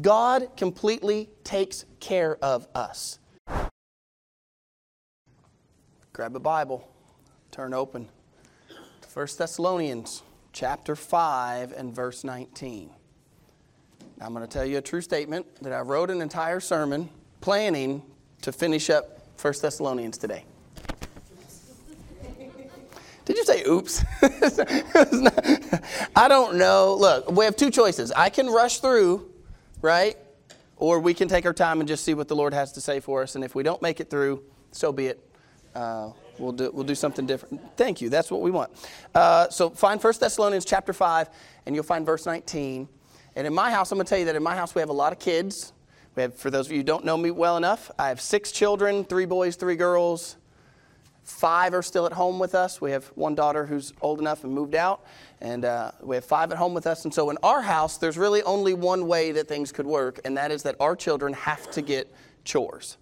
God completely takes care of us. Grab a Bible, turn open to 1 Thessalonians chapter 5 and verse 19. Now, I'm going to tell you a true statement that I wrote an entire sermon planning to finish up 1 Thessalonians today. Did you say oops? I don't know. Look, we have two choices. I can rush through, right? Or we can take our time and just see what the Lord has to say for us. And if we don't make it through, so be it. Uh, we'll, do, we'll do something different. Thank you. That's what we want. Uh, so find 1 Thessalonians chapter 5, and you'll find verse 19. And in my house, I'm going to tell you that in my house we have a lot of kids. We have, for those of you who don't know me well enough, I have six children three boys, three girls. Five are still at home with us. We have one daughter who's old enough and moved out, and uh, we have five at home with us. And so in our house, there's really only one way that things could work, and that is that our children have to get chores.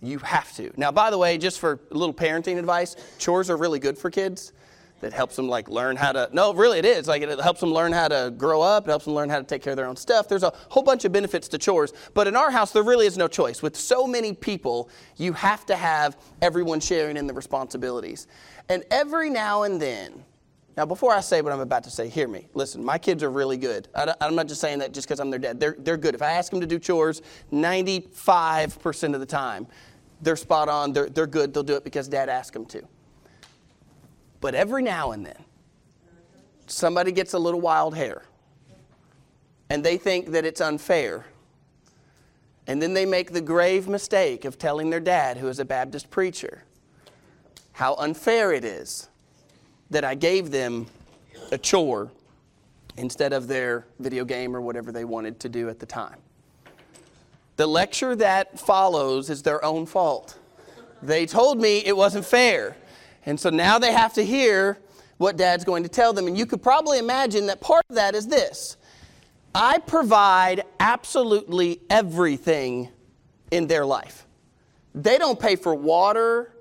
You have to. Now, by the way, just for a little parenting advice, chores are really good for kids. That helps them like learn how to no really it is. Like it helps them learn how to grow up. It helps them learn how to take care of their own stuff. There's a whole bunch of benefits to chores. But in our house there really is no choice. With so many people you have to have everyone sharing in the responsibilities. And every now and then now before i say what i'm about to say hear me. Listen my kids are really good. I, am not just saying that just because i'm their dad. They're, they're good. If i ask them to do chores 95% of the time they're spot on. They're, they're good. They'll do it because dad asked them to. But every now and then, somebody gets a little wild hair and they think that it's unfair. And then they make the grave mistake of telling their dad, who is a Baptist preacher, how unfair it is that I gave them a chore instead of their video game or whatever they wanted to do at the time. The lecture that follows is their own fault. They told me it wasn't fair. And so now they have to hear what dad's going to tell them. And you could probably imagine that part of that is this I provide absolutely everything in their life. They don't pay for water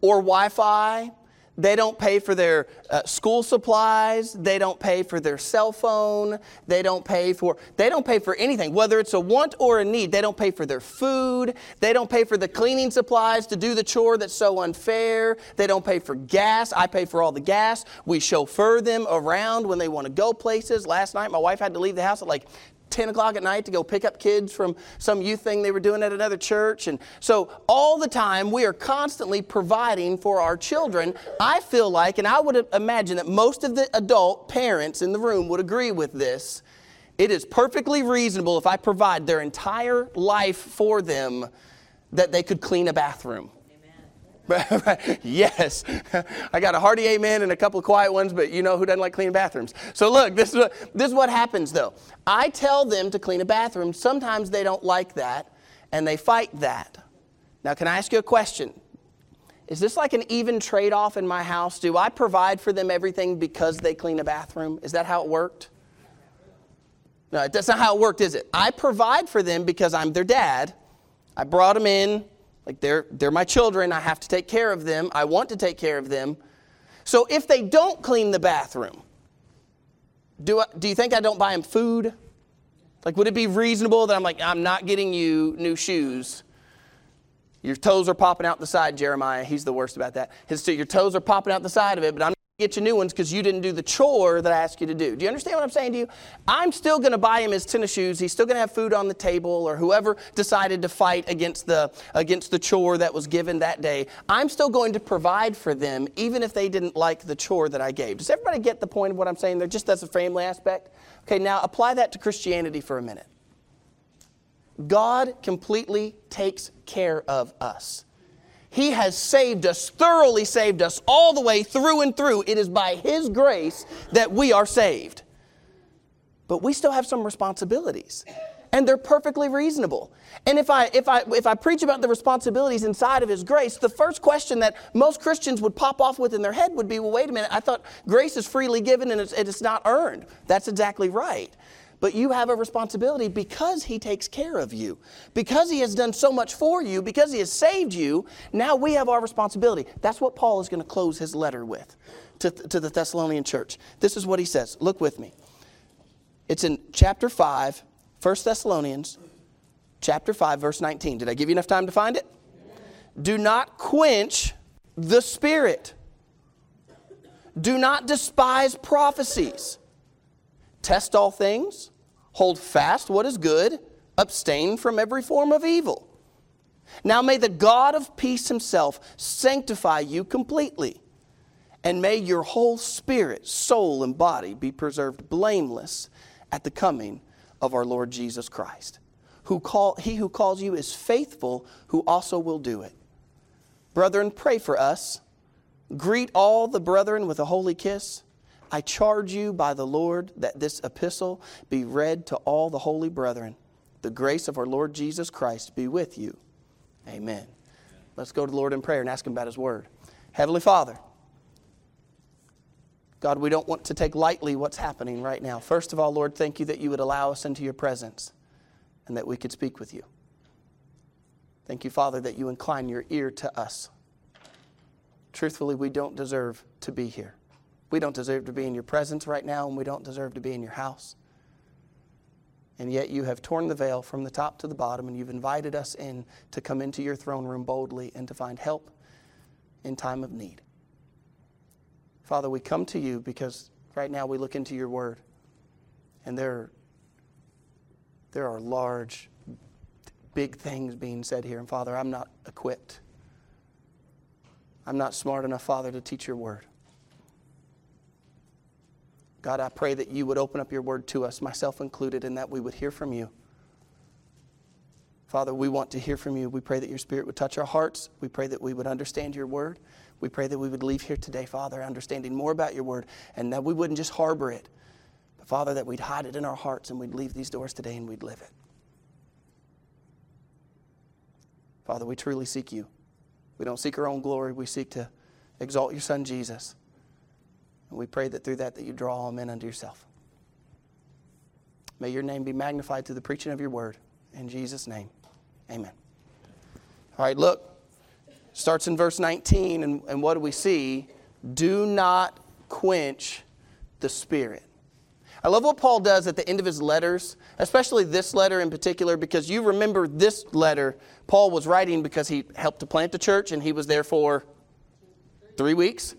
or Wi Fi they don't pay for their uh, school supplies. They don't pay for their cell phone. They don't pay for they don't pay for anything, whether it's a want or a need. They don't pay for their food. They don't pay for the cleaning supplies to do the chore that's so unfair. They don't pay for gas. I pay for all the gas. We chauffeur them around when they want to go places. Last night, my wife had to leave the house at like 10 o'clock at night to go pick up kids from some youth thing they were doing at another church. And so, all the time, we are constantly providing for our children. I feel like, and I would imagine that most of the adult parents in the room would agree with this. It is perfectly reasonable if I provide their entire life for them that they could clean a bathroom. yes. I got a hearty amen and a couple of quiet ones, but you know who doesn't like cleaning bathrooms. So look, this is what, this is what happens though. I tell them to clean a bathroom. Sometimes they don't like that and they fight that. Now, can I ask you a question? Is this like an even trade off in my house? Do I provide for them everything because they clean a bathroom? Is that how it worked? No, that's not how it worked, is it? I provide for them because I'm their dad. I brought them in, like they're, they're my children. I have to take care of them. I want to take care of them. So if they don't clean the bathroom, do, I, do you think I don't buy them food? Like, would it be reasonable that I'm like, I'm not getting you new shoes? Your toes are popping out the side, Jeremiah. He's the worst about that. His, your toes are popping out the side of it, but I'm get you new ones because you didn't do the chore that I asked you to do. Do you understand what I'm saying to you? I'm still going to buy him his tennis shoes. He's still going to have food on the table, or whoever decided to fight against the against the chore that was given that day. I'm still going to provide for them, even if they didn't like the chore that I gave. Does everybody get the point of what I'm saying there? Just as a family aspect. Okay, now apply that to Christianity for a minute. God completely takes care of us. He has saved us, thoroughly saved us, all the way through and through. It is by His grace that we are saved. But we still have some responsibilities, and they're perfectly reasonable. And if I, if, I, if I preach about the responsibilities inside of His grace, the first question that most Christians would pop off with in their head would be well, wait a minute, I thought grace is freely given and it's, it's not earned. That's exactly right. But you have a responsibility because He takes care of you. Because He has done so much for you, because He has saved you, now we have our responsibility. That's what Paul is going to close his letter with to, to the Thessalonian church. This is what he says. Look with me. It's in chapter 5, 1 Thessalonians chapter 5 verse 19. Did I give you enough time to find it? Do not quench the spirit. Do not despise prophecies. Test all things, hold fast what is good, abstain from every form of evil. Now may the God of peace himself sanctify you completely, and may your whole spirit, soul, and body be preserved blameless at the coming of our Lord Jesus Christ. Who call, he who calls you is faithful, who also will do it. Brethren, pray for us. Greet all the brethren with a holy kiss. I charge you by the Lord that this epistle be read to all the holy brethren. The grace of our Lord Jesus Christ be with you. Amen. Let's go to the Lord in prayer and ask Him about His word. Heavenly Father, God, we don't want to take lightly what's happening right now. First of all, Lord, thank you that you would allow us into your presence and that we could speak with you. Thank you, Father, that you incline your ear to us. Truthfully, we don't deserve to be here. We don't deserve to be in your presence right now, and we don't deserve to be in your house. And yet you have torn the veil from the top to the bottom, and you've invited us in to come into your throne room boldly and to find help in time of need. Father, we come to you because right now we look into your word, and there, there are large, big things being said here. And Father, I'm not equipped. I'm not smart enough, Father, to teach your word. God, I pray that you would open up your word to us, myself included, and that we would hear from you. Father, we want to hear from you. We pray that your spirit would touch our hearts. We pray that we would understand your word. We pray that we would leave here today, Father, understanding more about your word and that we wouldn't just harbor it, but Father, that we'd hide it in our hearts and we'd leave these doors today and we'd live it. Father, we truly seek you. We don't seek our own glory, we seek to exalt your Son, Jesus. And we pray that through that, that you draw all men unto yourself. May your name be magnified through the preaching of your word. In Jesus' name, amen. All right, look. Starts in verse 19, and, and what do we see? Do not quench the spirit. I love what Paul does at the end of his letters, especially this letter in particular, because you remember this letter Paul was writing because he helped to plant the church and he was there for three weeks.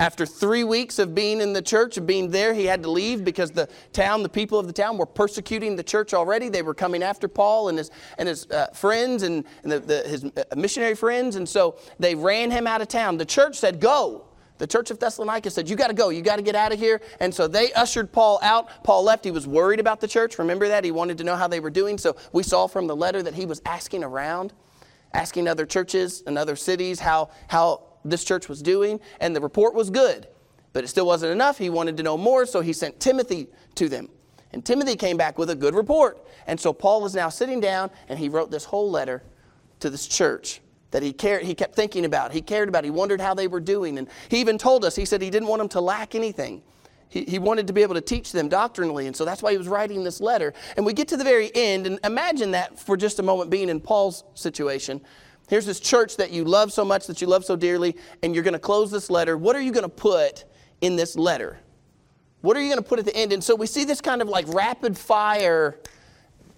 After three weeks of being in the church, of being there, he had to leave because the town, the people of the town, were persecuting the church already. They were coming after Paul and his, and his uh, friends and, and the, the, his uh, missionary friends, and so they ran him out of town. The church said, Go. The church of Thessalonica said, You got to go. You got to get out of here. And so they ushered Paul out. Paul left. He was worried about the church. Remember that? He wanted to know how they were doing. So we saw from the letter that he was asking around, asking other churches and other cities how, how this church was doing. And the report was good. But it still wasn't enough. He wanted to know more. So he sent Timothy to them. And Timothy came back with a good report. And so Paul is now sitting down and he wrote this whole letter to this church that he cared he kept thinking about he cared about he wondered how they were doing and he even told us he said he didn't want them to lack anything he, he wanted to be able to teach them doctrinally and so that's why he was writing this letter and we get to the very end and imagine that for just a moment being in paul's situation here's this church that you love so much that you love so dearly and you're going to close this letter what are you going to put in this letter what are you going to put at the end and so we see this kind of like rapid fire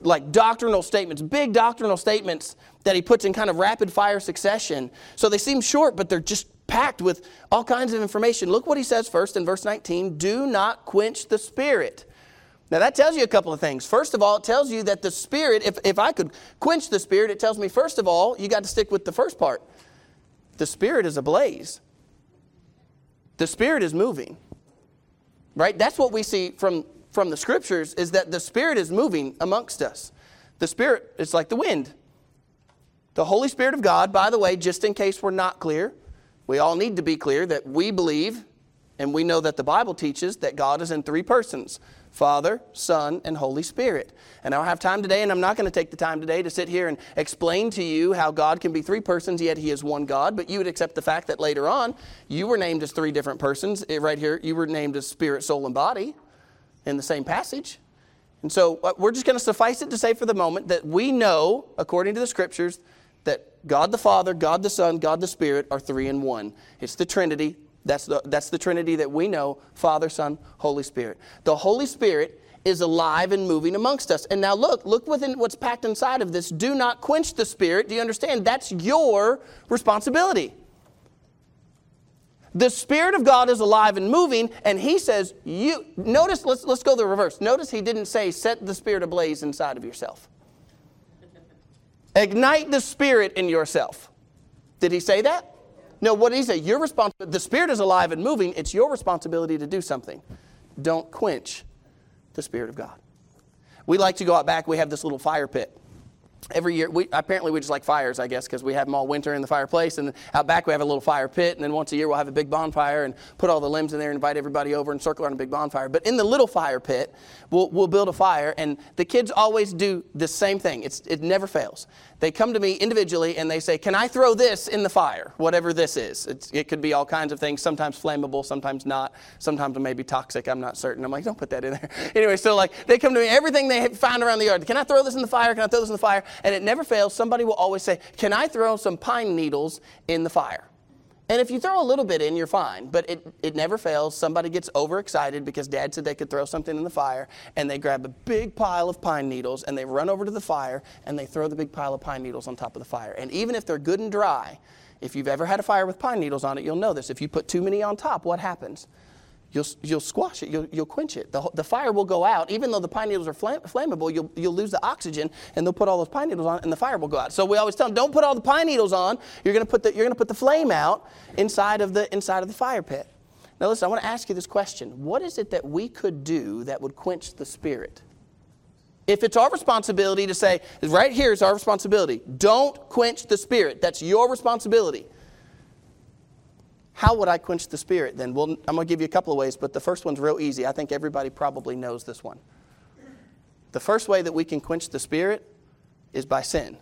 like doctrinal statements, big doctrinal statements that he puts in kind of rapid fire succession. So they seem short, but they're just packed with all kinds of information. Look what he says first in verse 19 do not quench the spirit. Now that tells you a couple of things. First of all, it tells you that the spirit, if, if I could quench the spirit, it tells me, first of all, you got to stick with the first part. The spirit is ablaze, the spirit is moving. Right? That's what we see from from the scriptures is that the Spirit is moving amongst us. The Spirit is like the wind. The Holy Spirit of God, by the way, just in case we're not clear, we all need to be clear that we believe and we know that the Bible teaches that God is in three persons Father, Son, and Holy Spirit. And I don't have time today, and I'm not going to take the time today to sit here and explain to you how God can be three persons, yet He is one God. But you would accept the fact that later on, you were named as three different persons. Eh, right here, you were named as spirit, soul, and body in the same passage. And so uh, we're just going to suffice it to say for the moment that we know, according to the scriptures, that God the Father, God the Son, God the Spirit are three in one. It's the Trinity. That's the, that's the Trinity that we know Father, Son, Holy Spirit. The Holy Spirit is alive and moving amongst us. And now look, look within what's packed inside of this. Do not quench the Spirit. Do you understand? That's your responsibility. The Spirit of God is alive and moving, and He says, You notice, let's, let's go the reverse. Notice He didn't say, set the Spirit ablaze inside of yourself. Ignite the Spirit in yourself. Did He say that? No, what He say? Your responsibility, the Spirit is alive and moving, it's your responsibility to do something. Don't quench the Spirit of God. We like to go out back, we have this little fire pit every year we apparently we just like fires i guess because we have them all winter in the fireplace and out back we have a little fire pit and then once a year we'll have a big bonfire and put all the limbs in there and invite everybody over and circle around a big bonfire but in the little fire pit we'll, we'll build a fire and the kids always do the same thing it's, it never fails they come to me individually and they say can i throw this in the fire? Whatever this is. It's, it could be all kinds of things sometimes flammable sometimes not. Sometimes it may be toxic i'm not certain. I'm like don't put that in there. Anyway so like they come to me everything they find around the yard can i throw this in the fire? Can i throw this in the fire? And it never fails. Somebody will always say, Can I throw some pine needles in the fire? And if you throw a little bit in, you're fine. But it, it never fails. Somebody gets overexcited because dad said they could throw something in the fire, and they grab a big pile of pine needles and they run over to the fire and they throw the big pile of pine needles on top of the fire. And even if they're good and dry, if you've ever had a fire with pine needles on it, you'll know this. If you put too many on top, what happens? You'll, you'll squash it, you'll, you'll quench it. The, the fire will go out. Even though the pine needles are flam- flammable, you'll, you'll lose the oxygen, and they'll put all those pine needles on, and the fire will go out. So we always tell them, don't put all the pine needles on. You're going to put the, you're going to put the flame out inside of the, inside of the fire pit. Now listen, I want to ask you this question. What is it that we could do that would quench the spirit? If it's our responsibility to say, right here is our responsibility, don't quench the spirit. That's your responsibility. How would I quench the spirit then? Well, I'm going to give you a couple of ways, but the first one's real easy. I think everybody probably knows this one. The first way that we can quench the spirit is by sin.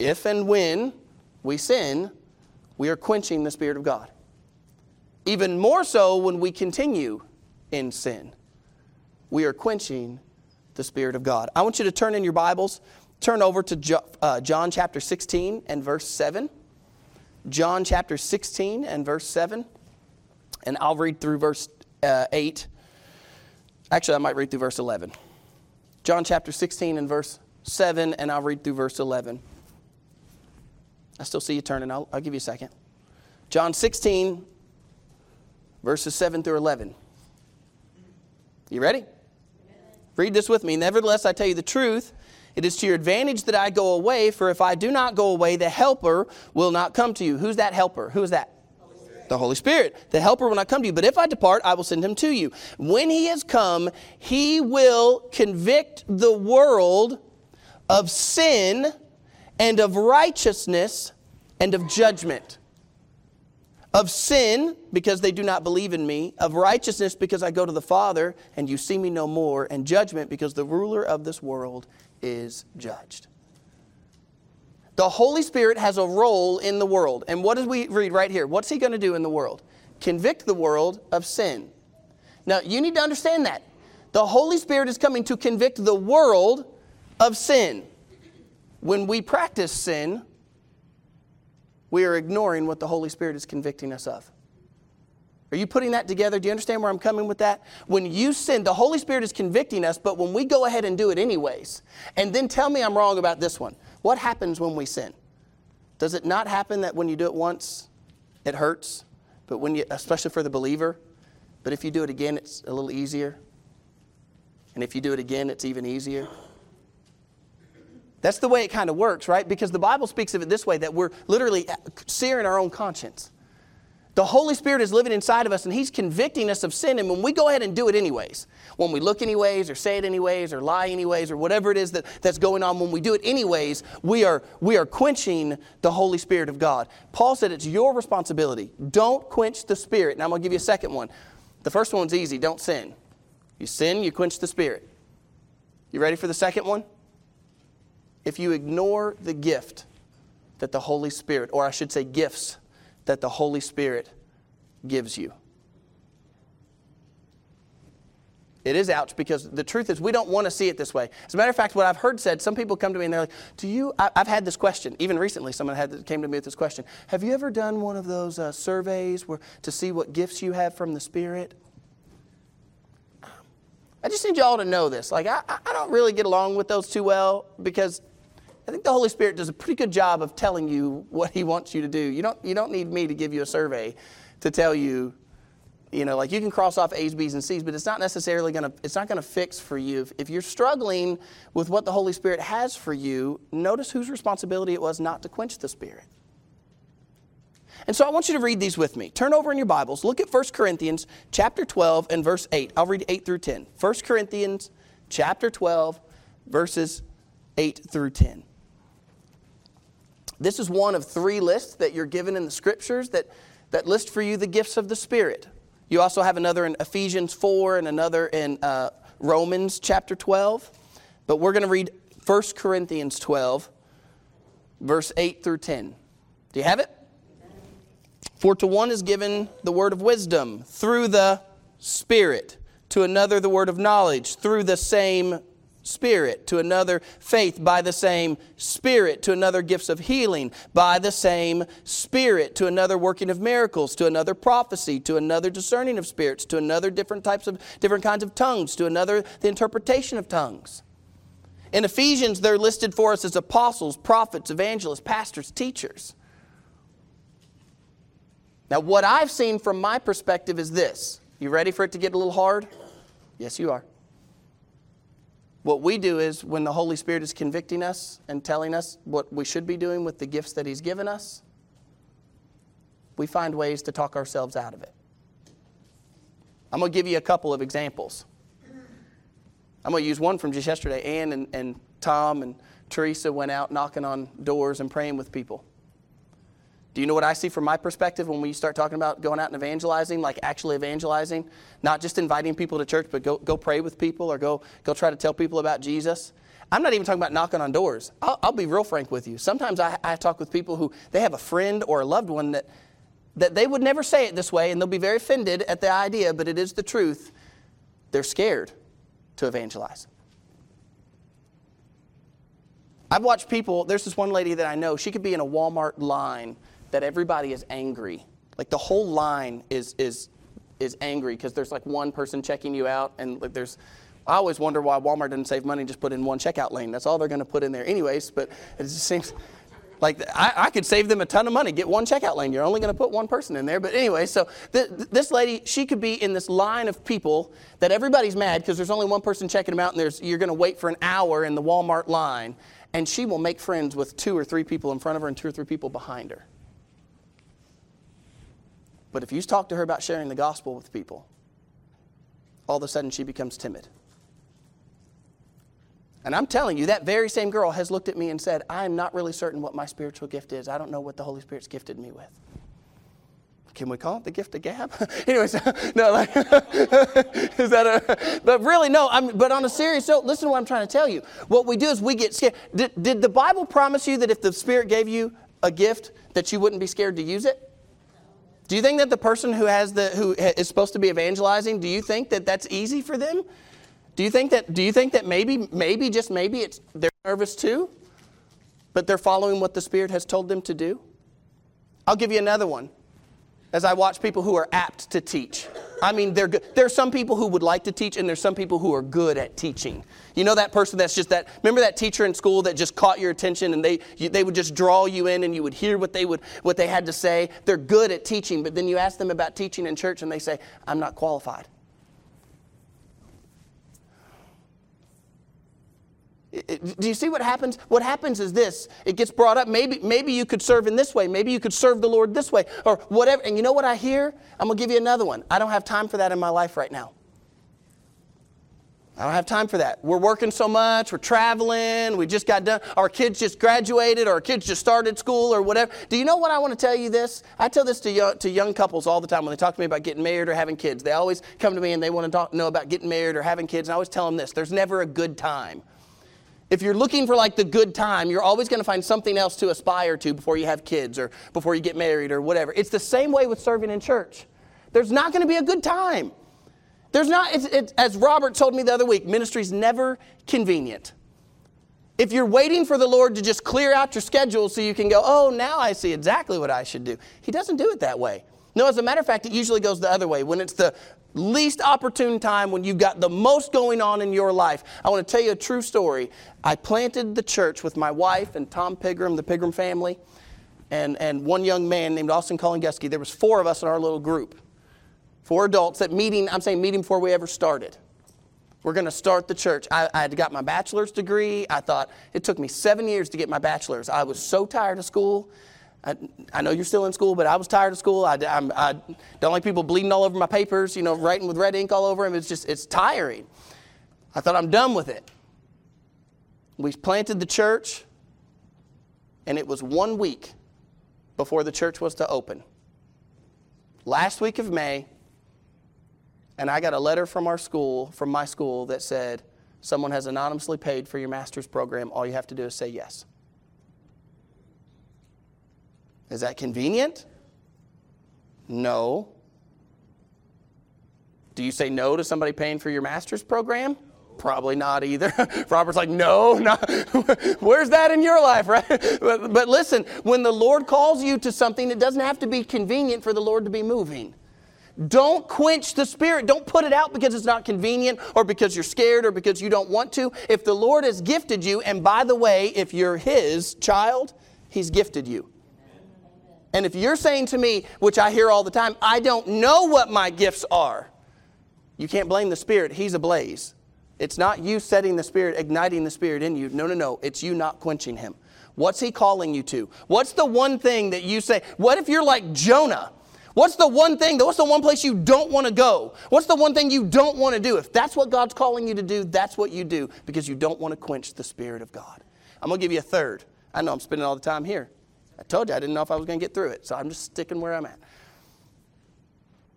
If and when we sin, we are quenching the Spirit of God. Even more so when we continue in sin, we are quenching the Spirit of God. I want you to turn in your Bibles, turn over to uh, John chapter 16 and verse 7. John chapter 16 and verse 7. And I'll read through verse uh, 8. Actually, I might read through verse 11. John chapter 16 and verse 7, and I'll read through verse 11. I still see you turning. I'll, I'll give you a second. John 16, verses 7 through 11. You ready? Read this with me. Nevertheless, I tell you the truth. It is to your advantage that I go away, for if I do not go away, the Helper will not come to you. Who's that Helper? Who is that? the Holy Spirit. The Helper will not come to you, but if I depart, I will send him to you. When he has come, he will convict the world of sin and of righteousness and of judgment. Of sin, because they do not believe in me. Of righteousness, because I go to the Father and you see me no more. And judgment, because the ruler of this world is judged. The Holy Spirit has a role in the world. And what does we read right here? What's he going to do in the world? Convict the world of sin. Now, you need to understand that. The Holy Spirit is coming to convict the world of sin. When we practice sin, we are ignoring what the Holy Spirit is convicting us of. Are you putting that together? Do you understand where I'm coming with that? When you sin, the Holy Spirit is convicting us, but when we go ahead and do it anyways, and then tell me I'm wrong about this one, what happens when we sin? Does it not happen that when you do it once, it hurts? But when you, especially for the believer, but if you do it again, it's a little easier. And if you do it again, it's even easier. That's the way it kind of works, right? Because the Bible speaks of it this way that we're literally searing our own conscience. The Holy Spirit is living inside of us and He's convicting us of sin. And when we go ahead and do it anyways, when we look anyways, or say it anyways, or lie anyways, or whatever it is that, that's going on, when we do it anyways, we are, we are quenching the Holy Spirit of God. Paul said it's your responsibility. Don't quench the Spirit. Now I'm going to give you a second one. The first one's easy don't sin. You sin, you quench the Spirit. You ready for the second one? If you ignore the gift that the Holy Spirit, or I should say gifts, that the Holy Spirit gives you. It is ouch because the truth is we don't want to see it this way. As a matter of fact, what I've heard said, some people come to me and they're like, "Do you?" I, have had this question. Even recently, someone had came to me with this question. Have you ever done one of those uh, surveys where to see what gifts you have from the Spirit? I just need y'all to know this. Like, I, I don't really get along with those too well because I think the Holy Spirit does a pretty good job of telling you what He wants you to do. You don't, you don't need me to give you a survey to tell you, you know, like you can cross off A's, B's, and C's, but it's not necessarily going to, it's not going to fix for you. If, if you're struggling with what the Holy Spirit has for you, notice whose responsibility it was not to quench the Spirit. And so I want you to read these with me. Turn over in your Bibles. Look at 1 Corinthians chapter 12 and verse 8. I'll read 8 through 10. 1 Corinthians chapter 12 verses 8 through 10. This is one of three lists that you're given in the scriptures that, that list for you the gifts of the Spirit. You also have another in Ephesians 4 and another in uh, Romans chapter 12. But we're going to read 1 Corinthians 12, verse 8 through 10. Do you have it? For to one is given the word of wisdom through the Spirit, to another the word of knowledge through the same Spirit, to another faith by the same Spirit, to another gifts of healing by the same Spirit, to another working of miracles, to another prophecy, to another discerning of spirits, to another different types of different kinds of tongues, to another the interpretation of tongues. In Ephesians, they're listed for us as apostles, prophets, evangelists, pastors, teachers. Now, what I've seen from my perspective is this. You ready for it to get a little hard? Yes, you are. What we do is when the Holy Spirit is convicting us and telling us what we should be doing with the gifts that He's given us, we find ways to talk ourselves out of it. I'm going to give you a couple of examples. I'm going to use one from just yesterday. Ann and, and Tom and Teresa went out knocking on doors and praying with people. Do you know what I see from my perspective when we start talking about going out and evangelizing, like actually evangelizing? Not just inviting people to church, but go, go pray with people or go, go try to tell people about Jesus. I'm not even talking about knocking on doors. I'll, I'll be real frank with you. Sometimes I, I talk with people who they have a friend or a loved one that, that they would never say it this way, and they'll be very offended at the idea, but it is the truth. They're scared to evangelize. I've watched people, there's this one lady that I know, she could be in a Walmart line that everybody is angry. Like the whole line is is is angry because there's like one person checking you out, and like there's. I always wonder why Walmart doesn't save money and just put in one checkout lane. That's all they're going to put in there, anyways. But it just seems like I, I, could save them a ton of money. Get one checkout lane. You're only going to put one person in there. But anyway, so th- this lady, she could be in this line of people that everybody's mad because there's only one person checking them out, and there's you're going to wait for an hour in the Walmart line, and she will make friends with two or three people in front of her and two or three people behind her. But if you talk to her about sharing the gospel with people, all of a sudden she becomes timid. And I'm telling you, that very same girl has looked at me and said, I'm not really certain what my spiritual gift is. I don't know what the Holy Spirit's gifted me with. Can we call it the gift of gab? Anyways, no, like, is that a, but really, no, I'm, but on a serious note, listen to what I'm trying to tell you. What we do is we get scared. Did, did the Bible promise you that if the Spirit gave you a gift, that you wouldn't be scared to use it? Do you think that the person who has the who is supposed to be evangelizing, do you think that that's easy for them? Do you think that do you think that maybe maybe just maybe it's they're nervous too? But they're following what the Spirit has told them to do? I'll give you another one as I watch people who are apt to teach. I mean, there are some people who would like to teach, and there's some people who are good at teaching. You know that person that's just that, remember that teacher in school that just caught your attention and they, you, they would just draw you in and you would hear what they, would, what they had to say? They're good at teaching, but then you ask them about teaching in church and they say, I'm not qualified. Do you see what happens? What happens is this it gets brought up. Maybe, maybe you could serve in this way. Maybe you could serve the Lord this way or whatever. And you know what I hear? I'm going to give you another one. I don't have time for that in my life right now. I don't have time for that. We're working so much, we're traveling, we just got done, our kids just graduated, our kids just started school, or whatever. Do you know what I want to tell you this? I tell this to young, to young couples all the time when they talk to me about getting married or having kids. They always come to me and they want to talk, know about getting married or having kids, and I always tell them this there's never a good time. If you're looking for like the good time, you're always going to find something else to aspire to before you have kids or before you get married or whatever. It's the same way with serving in church. There's not going to be a good time. There's not, it's, as Robert told me the other week, ministry's never convenient. If you're waiting for the Lord to just clear out your schedule so you can go, oh, now I see exactly what I should do, He doesn't do it that way. No, as a matter of fact, it usually goes the other way. When it's the least opportune time when you've got the most going on in your life. I want to tell you a true story. I planted the church with my wife and Tom Pigram, the Pigram family, and, and one young man named Austin Kolongeski. There was four of us in our little group. Four adults that meeting, I'm saying meeting before we ever started. We're going to start the church. I, I had got my bachelor's degree. I thought it took me seven years to get my bachelor's. I was so tired of school. I, I, know you're still in school, but I was tired of school. I, I, I, don't like people bleeding all over my papers, you know, writing with red ink all over them. It's just, it's tiring. I thought I'm done with it. We planted the church, and it was one week before the church was to open. Last week of May, and I got a letter from our school, from my school, that said, Someone has anonymously paid for your master's program. All you have to do is say yes. Is that convenient? No. Do you say no to somebody paying for your master's program? Probably not either. Robert's like, no, no. Where's that in your life, right? But, but listen, when the Lord calls you to something, it doesn't have to be convenient for the Lord to be moving. Don't quench the Spirit. Don't put it out because it's not convenient or because you're scared or because you don't want to. If the Lord has gifted you, and by the way, if you're His child, He's gifted you. And if you're saying to me, which I hear all the time, I don't know what my gifts are, you can't blame the Spirit. He's ablaze. It's not you setting the Spirit, igniting the Spirit in you. No, no, no. It's you not quenching Him. What's He calling you to? What's the one thing that you say? What if you're like Jonah? What's the one thing, what's the one place you don't want to go? What's the one thing you don't want to do? If that's what God's calling you to do, that's what you do because you don't want to quench the Spirit of God. I'm going to give you a third. I know I'm spending all the time here. I told you I didn't know if I was going to get through it, so I'm just sticking where I'm at.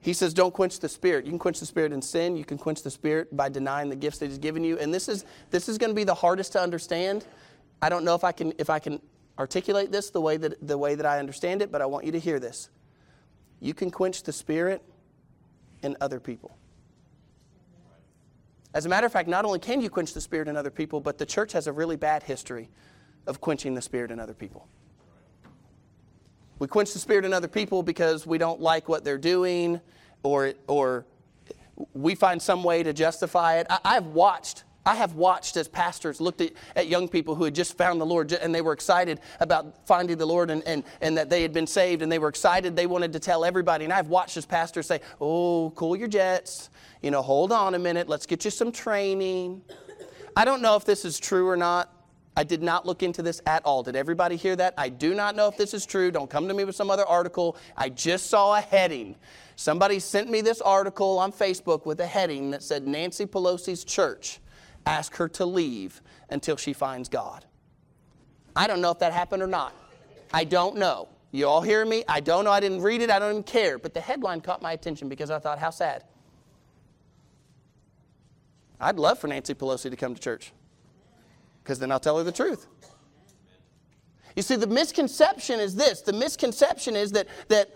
He says, Don't quench the spirit. You can quench the spirit in sin. You can quench the spirit by denying the gifts that He's given you. And this is, this is going to be the hardest to understand. I don't know if I can, if I can articulate this the way, that, the way that I understand it, but I want you to hear this. You can quench the spirit in other people. As a matter of fact, not only can you quench the spirit in other people, but the church has a really bad history of quenching the spirit in other people. We quench the spirit in other people because we don't like what they're doing or, or we find some way to justify it. I, have watched. I have watched as pastors looked at, at young people who had just found the Lord and they were excited about finding the Lord and, and, and that they had been saved and they were excited. They wanted to tell everybody. And I've watched as pastors say, Oh, cool your jets. You know, hold on a minute. Let's get you some training. I don't know if this is true or not. I did not look into this at all. Did everybody hear that? I do not know if this is true. Don't come to me with some other article. I just saw a heading. Somebody sent me this article on Facebook with a heading that said Nancy Pelosi's church asked her to leave until she finds God. I don't know if that happened or not. I don't know. You all hear me? I don't know. I didn't read it. I don't even care. But the headline caught my attention because I thought, how sad. I'd love for Nancy Pelosi to come to church because then I'll tell her the truth. You see, the misconception is this the misconception is that, that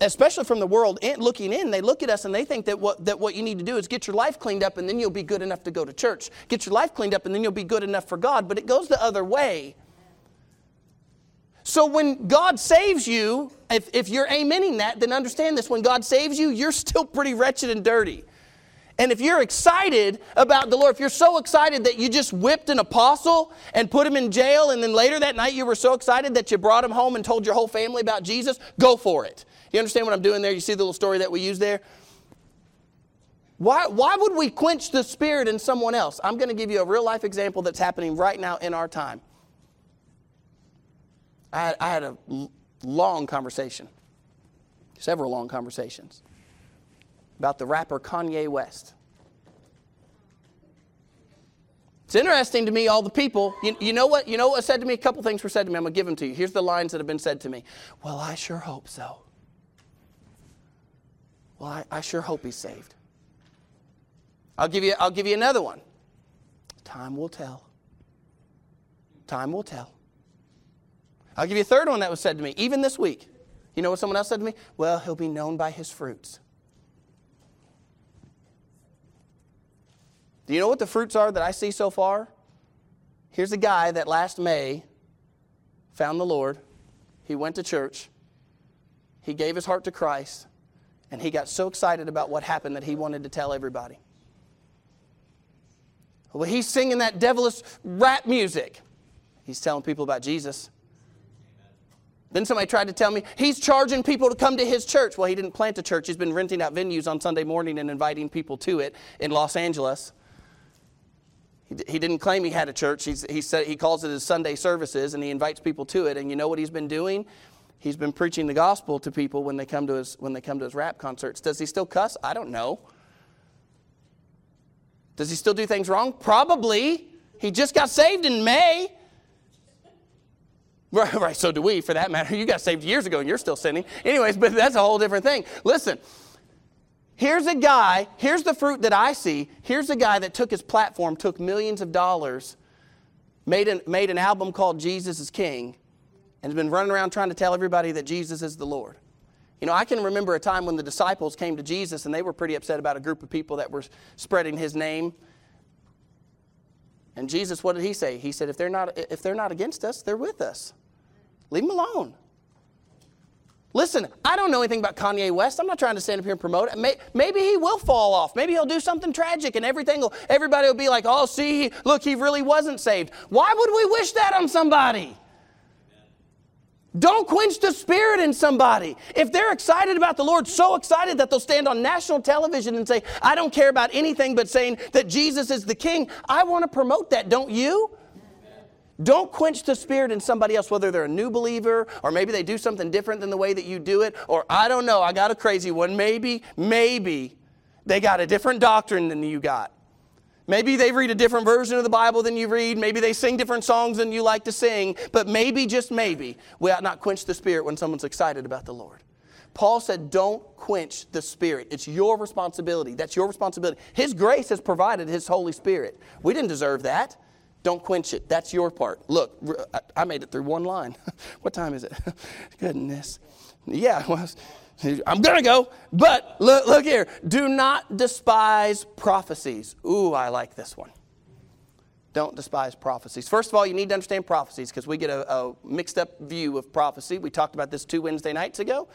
especially from the world looking in, they look at us and they think that what, that what you need to do is get your life cleaned up and then you'll be good enough to go to church. Get your life cleaned up and then you'll be good enough for God. But it goes the other way. So when God saves you, if, if you're amening that, then understand this. When God saves you, you're still pretty wretched and dirty. And if you're excited about the Lord, if you're so excited that you just whipped an apostle and put him in jail, and then later that night you were so excited that you brought him home and told your whole family about Jesus, go for it. You understand what I'm doing there? You see the little story that we use there? Why, why would we quench the spirit in someone else? I'm going to give you a real life example that's happening right now in our time. I I had a long conversation, several long conversations about the rapper Kanye West. It's interesting to me, all the people. You, you, know what? You know what said to me? A couple things were said to me. I'm to give them to you. Here's the lines that have been said to me. Well, I sure hope so. Well, I, I sure hope he's saved. I'll give you, I'll give you another one. Time will tell. Time will tell. I'll give you a third one that was said to me, even this week. You know what someone else said to me? Well, he'll be known by his fruits. Do you know what the fruits are that I see so far? Here's a guy that last May found the Lord. He went to church. He gave his heart to Christ. And he got so excited about what happened that he wanted to tell everybody. Well, he's singing that devilish rap music. He's telling people about Jesus. Then somebody tried to tell me he's charging people to come to his church. Well, he didn't plant a church. He's been renting out venues on Sunday morning and inviting people to it in Los Angeles. He, didn't claim he had a church. He's, he, said, he calls it his Sunday services and he invites people to it. And you know what he's been doing? He's been preaching the gospel to people when they come to his, when they come to his rap concerts. Does he still cuss? I don't know. Does he still do things wrong? Probably. He just got saved in May. Right, right, so do we, for that matter. You got saved years ago and you're still sinning. Anyways, but that's a whole different thing. Listen, here's a guy, here's the fruit that I see. Here's a guy that took his platform, took millions of dollars, made an, made an album called Jesus is King, and has been running around trying to tell everybody that Jesus is the Lord. You know, I can remember a time when the disciples came to Jesus and they were pretty upset about a group of people that were spreading his name. And Jesus, what did he say? He said, if they're not, if they're not against us, they're with us. Leave them alone. Listen, I don't know anything about Kanye West. I'm not trying to stand up here and promote it. Maybe he will fall off. Maybe he'll do something tragic and everything will, everybody will be like, oh, see, look, he really wasn't saved. Why would we wish that on somebody? Don't quench the spirit in somebody. If they're excited about the Lord, so excited that they'll stand on national television and say, I don't care about anything but saying that Jesus is the King, I want to promote that, don't you? Don't quench the spirit in somebody else, whether they're a new believer or maybe they do something different than the way that you do it, or I don't know, I got a crazy one. Maybe, maybe they got a different doctrine than you got. Maybe they read a different version of the Bible than you read. Maybe they sing different songs than you like to sing. But maybe, just maybe, we ought not quench the spirit when someone's excited about the Lord. Paul said, Don't quench the Spirit. It's your responsibility. That's your responsibility. His grace has provided His Holy Spirit. We didn't deserve that. Don't quench it. That's your part. Look, I made it through one line. what time is it? Goodness. Yeah, well, I'm going to go, but look, look here. Do not despise prophecies. Ooh, I like this one. Don't despise prophecies. First of all, you need to understand prophecies because we get a, a, mixed up view of prophecy. We talked about this two Wednesday nights ago.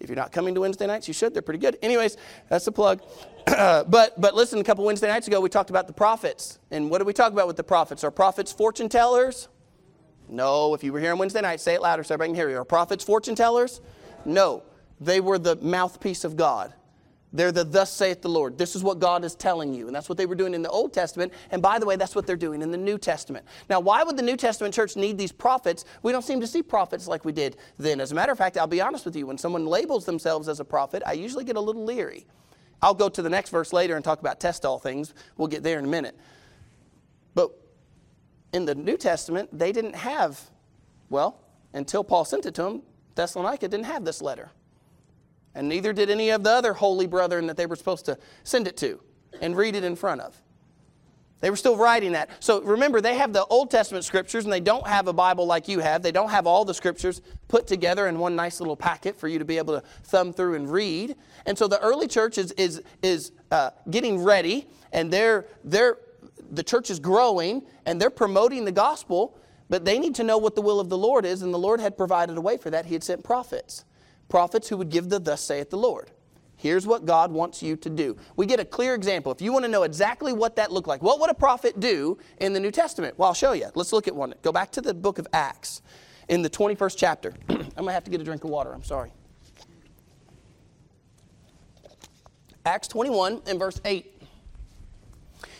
If you're not coming to Wednesday nights, you should. They're pretty good. Anyways, that's the plug. but, but listen, a couple Wednesday nights ago, we talked about the prophets. And what did we talk about with the prophets? Are prophets fortune tellers? No. If you were here on Wednesday night, say it louder so everybody can hear you. Are prophets fortune tellers? No. They were the mouthpiece of God. They're the thus saith the Lord. This is what God is telling you. And that's what they were doing in the Old Testament. And by the way, that's what they're doing in the New Testament. Now, why would the New Testament church need these prophets? We don't seem to see prophets like we did then. As a matter of fact, I'll be honest with you, when someone labels themselves as a prophet, I usually get a little leery. I'll go to the next verse later and talk about test all things. We'll get there in a minute. But in the New Testament, they didn't have, well, until Paul sent it to them, Thessalonica didn't have this letter and neither did any of the other holy brethren that they were supposed to send it to and read it in front of. They were still writing that. So remember, they have the Old Testament scriptures and they don't have a Bible like you have. They don't have all the scriptures put together in one nice little packet for you to be able to thumb through and read. And so the early church is, is, is uh, getting ready and they're, they're, the church is growing and they're promoting the gospel, but they need to know what the will of the Lord is, and the Lord had provided a way for that. He had sent prophets prophets who would give the thus saith the Lord. Here's what God wants you to do. We get a clear example. If you want to know exactly what that looked like, what would a prophet do in the New Testament? Well, I'll show you. Let's look at one. Go back to the book of Acts in the 21st chapter. I'm going to have to get a drink of water. I'm sorry. Acts 21 and verse 8.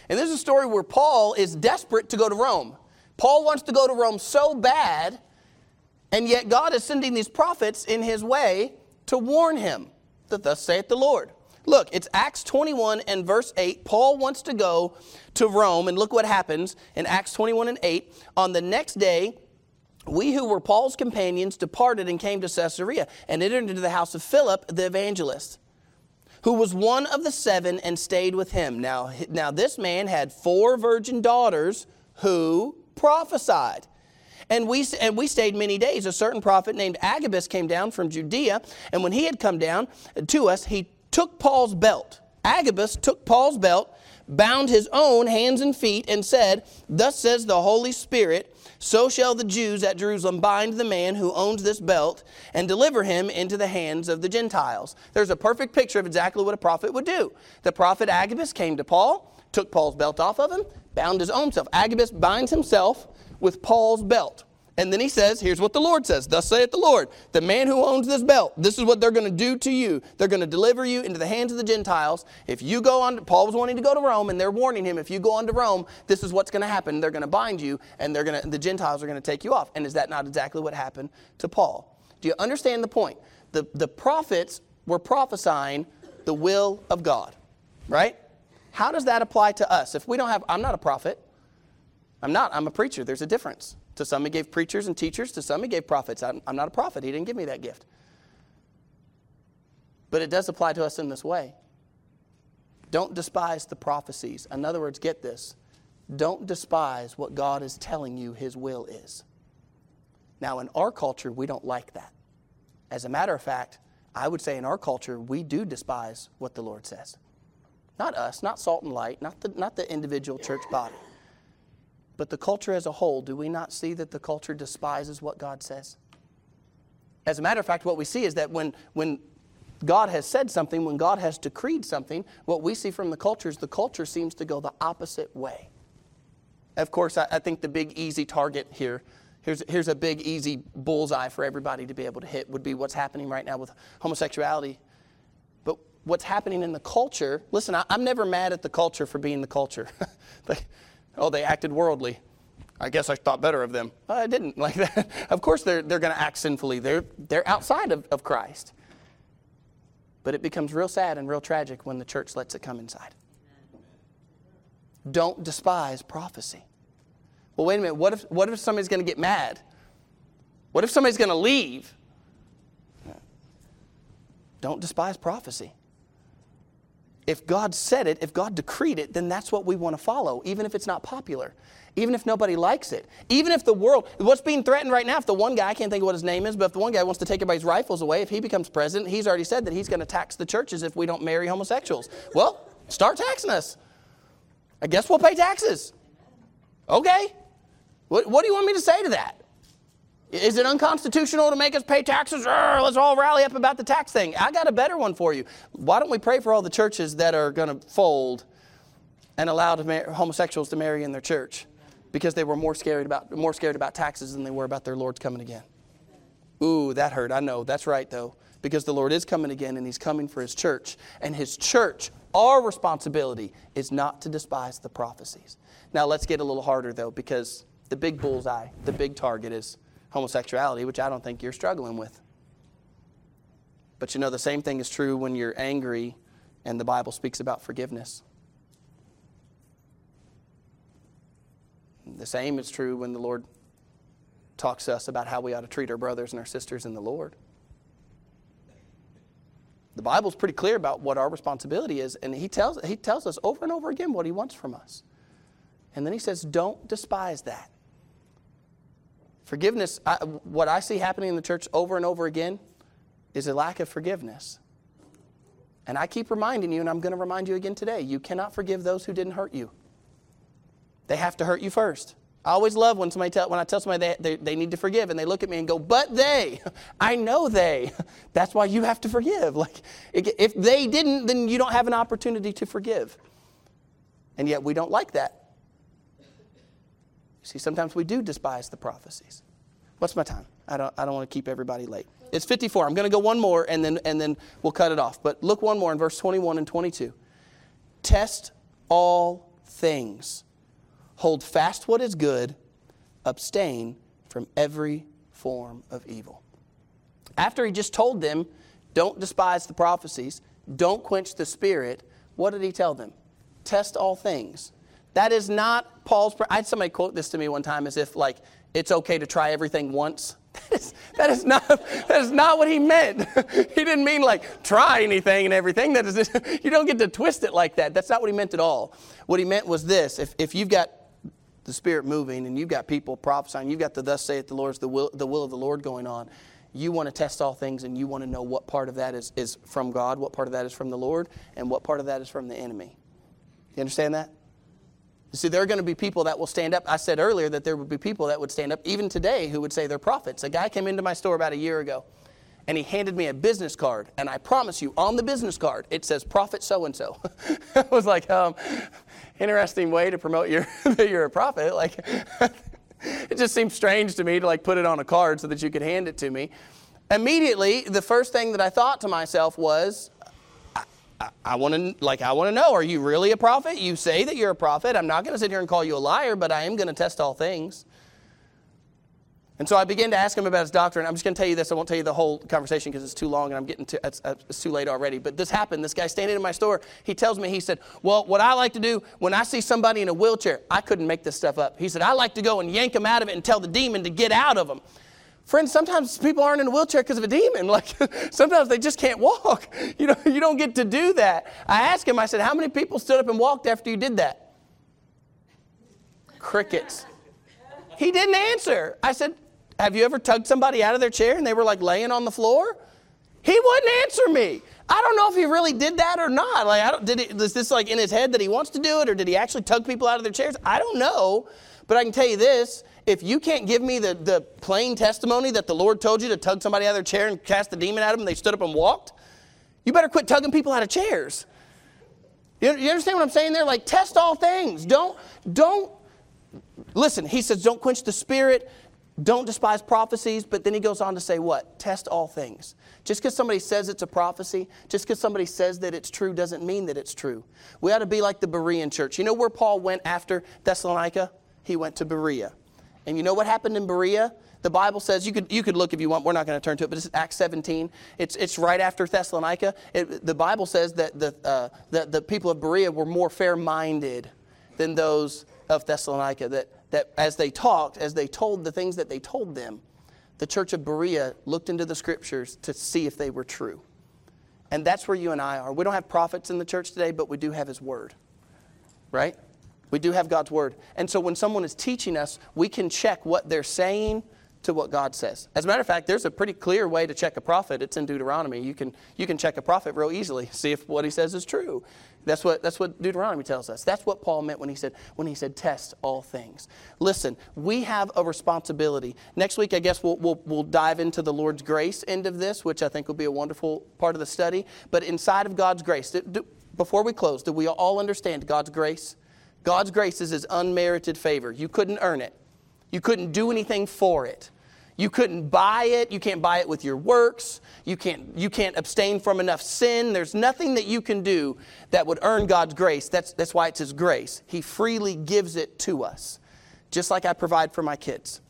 And this is a story where Paul is desperate to go to Rome. Paul wants to go to Rome so bad and yet God is sending these prophets in his way to warn him that thus saith the Lord. Look, it's Acts 21 and verse 8. Paul wants to go to Rome, and look what happens in Acts 21 and 8. On the next day, we who were Paul's companions departed and came to Caesarea and entered into the house of Philip the evangelist, who was one of the seven and stayed with him. Now, now this man had four virgin daughters who prophesied. And we, and we stayed many days. A certain prophet named Agabus came down from Judea, and when he had come down uh, to us, he took Paul's belt. Agabus took Paul's belt, bound his own hands and feet, and said, Thus says the Holy Spirit, so shall the Jews at Jerusalem bind the man who owns this belt and deliver him into the hands of the Gentiles. There's a perfect picture of exactly what a prophet would do. The prophet Agabus came to Paul, took Paul's belt off of him, bound his own self. Agabus binds himself with Paul's belt. And then he says, Here's what the Lord says Thus saith the Lord, the man who owns this belt, this is what they're going to do to you. They're going to deliver you into the hands of the Gentiles. If you go on, Paul was wanting to go to Rome, and they're warning him, if you go on to Rome, this is what's going to happen. They're going to bind you, and they're going to, the Gentiles are going to take you off. And is that not exactly what happened to Paul? Do you understand the point? The, the prophets were prophesying the will of God, right? How does that apply to us? If we don't have, I'm not a prophet. I'm not, I'm a preacher. There's a difference. To some, he gave preachers and teachers. To some, he gave prophets. I'm, I'm not a prophet. He didn't give me that gift. But it does apply to us in this way. Don't despise the prophecies. In other words, get this. Don't despise what God is telling you his will is. Now, in our culture, we don't like that. As a matter of fact, I would say in our culture, we do despise what the Lord says. Not us, not salt and light, not the, not the individual church body. But the culture as a whole, do we not see that the culture despises what God says? As a matter of fact, what we see is that when, when God has said something, when God has decreed something, what we see from the culture is the culture seems to go the opposite way. Of course, I, I think the big easy target here, here's, here's a big easy bullseye for everybody to be able to hit, would be what's happening right now with homosexuality. But what's happening in the culture, listen, I, am never mad at the culture for being the culture. Oh, they acted worldly. I guess I thought better of them. Well, I didn't like that. of course, they're, they're going to act sinfully. They're, they're outside of, of Christ. But it becomes real sad and real tragic when the church lets it come inside. Don't despise prophecy. Well, wait a minute. What if, what if somebody's going to get mad? What if somebody's going to leave? Don't despise prophecy if God said it, if God decreed it, then that's what we want to follow, even if it's not popular, even if nobody likes it, even if the world, what's being threatened right now, if the one guy, I can't think of what his name is, but if the one guy wants to take everybody's rifles away, if he becomes president, he's already said that he's going to tax the churches if we don't marry homosexuals. Well, start taxing us. I guess we'll pay taxes. Okay. What, what do you want me to say to that? Is it unconstitutional to make us pay taxes? Urgh, let's all rally up about the tax thing. I got a better one for you. Why don't we pray for all the churches that are going to fold and allow homosexuals to marry in their church because they were more scared about more scared about taxes than they were about their Lord's coming again. Ooh, that hurt. I know. That's right though. Because the Lord is coming again and he's coming for his church. And his church, our responsibility is not to despise the prophecies. Now let's get a little harder though because the big bullseye, the big target is homosexuality, which I don't think you're struggling with. But you know, the same thing is true when you're angry and the Bible speaks about forgiveness. The same is true when the Lord talks to us about how we ought to treat our brothers and our sisters in the Lord. The Bible's pretty clear about what our responsibility is, and he tells, he tells us over and over again what he wants from us. And then he says, Don't despise that. Forgiveness, I, what I see happening in the church over and over again is a lack of forgiveness. And I keep reminding you, and I'm going to remind you again today you cannot forgive those who didn't hurt you. They have to hurt you first. I always love when somebody tell, when I tell somebody they, they, they, need to forgive and they look at me and go, but they. I know they. That's why you have to forgive. Like if they didn't, then you don't have an opportunity to forgive. And yet we don't like that. See, sometimes we do despise the prophecies. What's my time? I don't, I don't want to keep everybody late. It's 54. I'm going to go one more and then, and then we'll cut it off. But look one more in verse 21 and 22. Test all things, hold fast what is good, abstain from every form of evil. After he just told them, don't despise the prophecies, don't quench the spirit, what did he tell them? Test all things. That is not Paul's. I had somebody quote this to me one time as if like it's okay to try everything once. That is, that is not that is not what he meant. he didn't mean like try anything and everything. That is you don't get to twist it like that. That's not what he meant at all. What he meant was this: if if you've got the Spirit moving and you've got people prophesying, you've got the thus saith the Lord, the will the will of the Lord going on. You want to test all things and you want to know what part of that is, is from God, what part of that is from the Lord, and what part of that is from the enemy. You understand that? You see, there are going to be people that will stand up. I said earlier that there would be people that would stand up, even today, who would say they're prophets. A guy came into my store about a year ago, and he handed me a business card. And I promise you, on the business card, it says Prophet so and so. I was like, um, interesting way to promote your, that you're a prophet. Like, it just seems strange to me to like put it on a card so that you could hand it to me. Immediately, the first thing that I thought to myself was, I, I want to like I want to know are you really a prophet? You say that you're a prophet. I'm not going to sit here and call you a liar, but I am going to test all things. And so I began to ask him about his doctrine. I'm just going to tell you this. I won't tell you the whole conversation because it's too long and I'm getting to it's, uh, it's too late already. But this happened. This guy standing in my store, he tells me, he said, Well, what I like to do when I see somebody in a wheelchair, I couldn't make this stuff up. He said, I like to go and yank him out of it and tell the demon to get out of them. Friends, sometimes people aren't in a wheelchair because of a demon. Like sometimes they just can't walk. You know, you don't get to do that. I asked him, I said, How many people stood up and walked after you did that? Crickets. He didn't answer. I said, Have you ever tugged somebody out of their chair and they were like laying on the floor? He wouldn't answer me. I don't know if he really did that or not. Like, I don't, did it, is this like in his head that he wants to do it, or did he actually tug people out of their chairs? I don't know. But I can tell you this if you can't give me the, the plain testimony that the Lord told you to tug somebody out of their chair and cast the demon out of them, they stood up and walked, you better quit tugging people out of chairs. You, you understand what I'm saying there? Like, test all things. Don't, don't, listen, he says, don't quench the spirit, don't despise prophecies, but then he goes on to say what? Test all things. Just because somebody says it's a prophecy, just because somebody says that it's true, doesn't mean that it's true. We ought to be like the Berean church. You know where Paul went after Thessalonica? He went to Berea. And you know what happened in Berea? The Bible says, you could, you could look if you want, we're not going to turn to it, but it's Acts 17. It's, it's right after Thessalonica. It, the Bible says that the, uh, the, the people of Berea were more fair minded than those of Thessalonica. That, that as they talked, as they told the things that they told them, the church of Berea looked into the scriptures to see if they were true. And that's where you and I are. We don't have prophets in the church today, but we do have his word. Right? We do have God's word. And so when someone is teaching us, we can check what they're saying to what God says. As a matter of fact, there's a pretty clear way to check a prophet. It's in Deuteronomy. You can, you can check a prophet real easily, see if what he says is true. That's what, that's what Deuteronomy tells us. That's what Paul meant when he said, when he said, test all things. Listen, we have a responsibility. Next week, I guess we'll, we'll, we'll dive into the Lord's grace end of this, which I think will be a wonderful part of the study. But inside of God's grace, do, do, before we close, do we all understand God's grace? God's grace is his unmerited favor. You couldn't earn it, you couldn't do anything for it. You couldn't buy it. You can't buy it with your works. You can't, you can't abstain from enough sin. There's nothing that you can do that would earn God's grace. That's, that's why it's His grace. He freely gives it to us, just like I provide for my kids.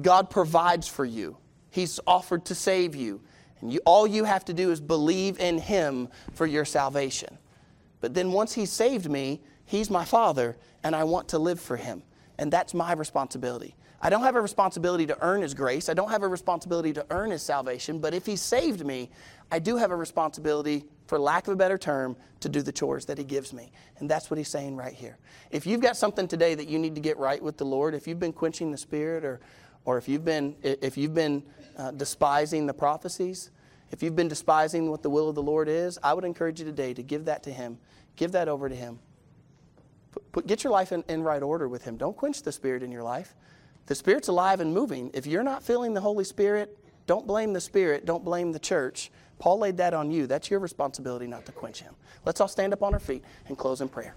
God provides for you, He's offered to save you. And you, all you have to do is believe in Him for your salvation. But then once He's saved me, He's my Father, and I want to live for Him. And that's my responsibility. I don't have a responsibility to earn His grace. I don't have a responsibility to earn His salvation. But if He saved me, I do have a responsibility, for lack of a better term, to do the chores that He gives me. And that's what He's saying right here. If you've got something today that you need to get right with the Lord, if you've been quenching the Spirit, or, or if you've been, if you've been uh, despising the prophecies, if you've been despising what the will of the Lord is, I would encourage you today to give that to Him. Give that over to Him. Put, put, get your life in, in right order with Him. Don't quench the Spirit in your life. The Spirit's alive and moving. If you're not feeling the Holy Spirit, don't blame the Spirit. Don't blame the church. Paul laid that on you. That's your responsibility not to quench Him. Let's all stand up on our feet and close in prayer.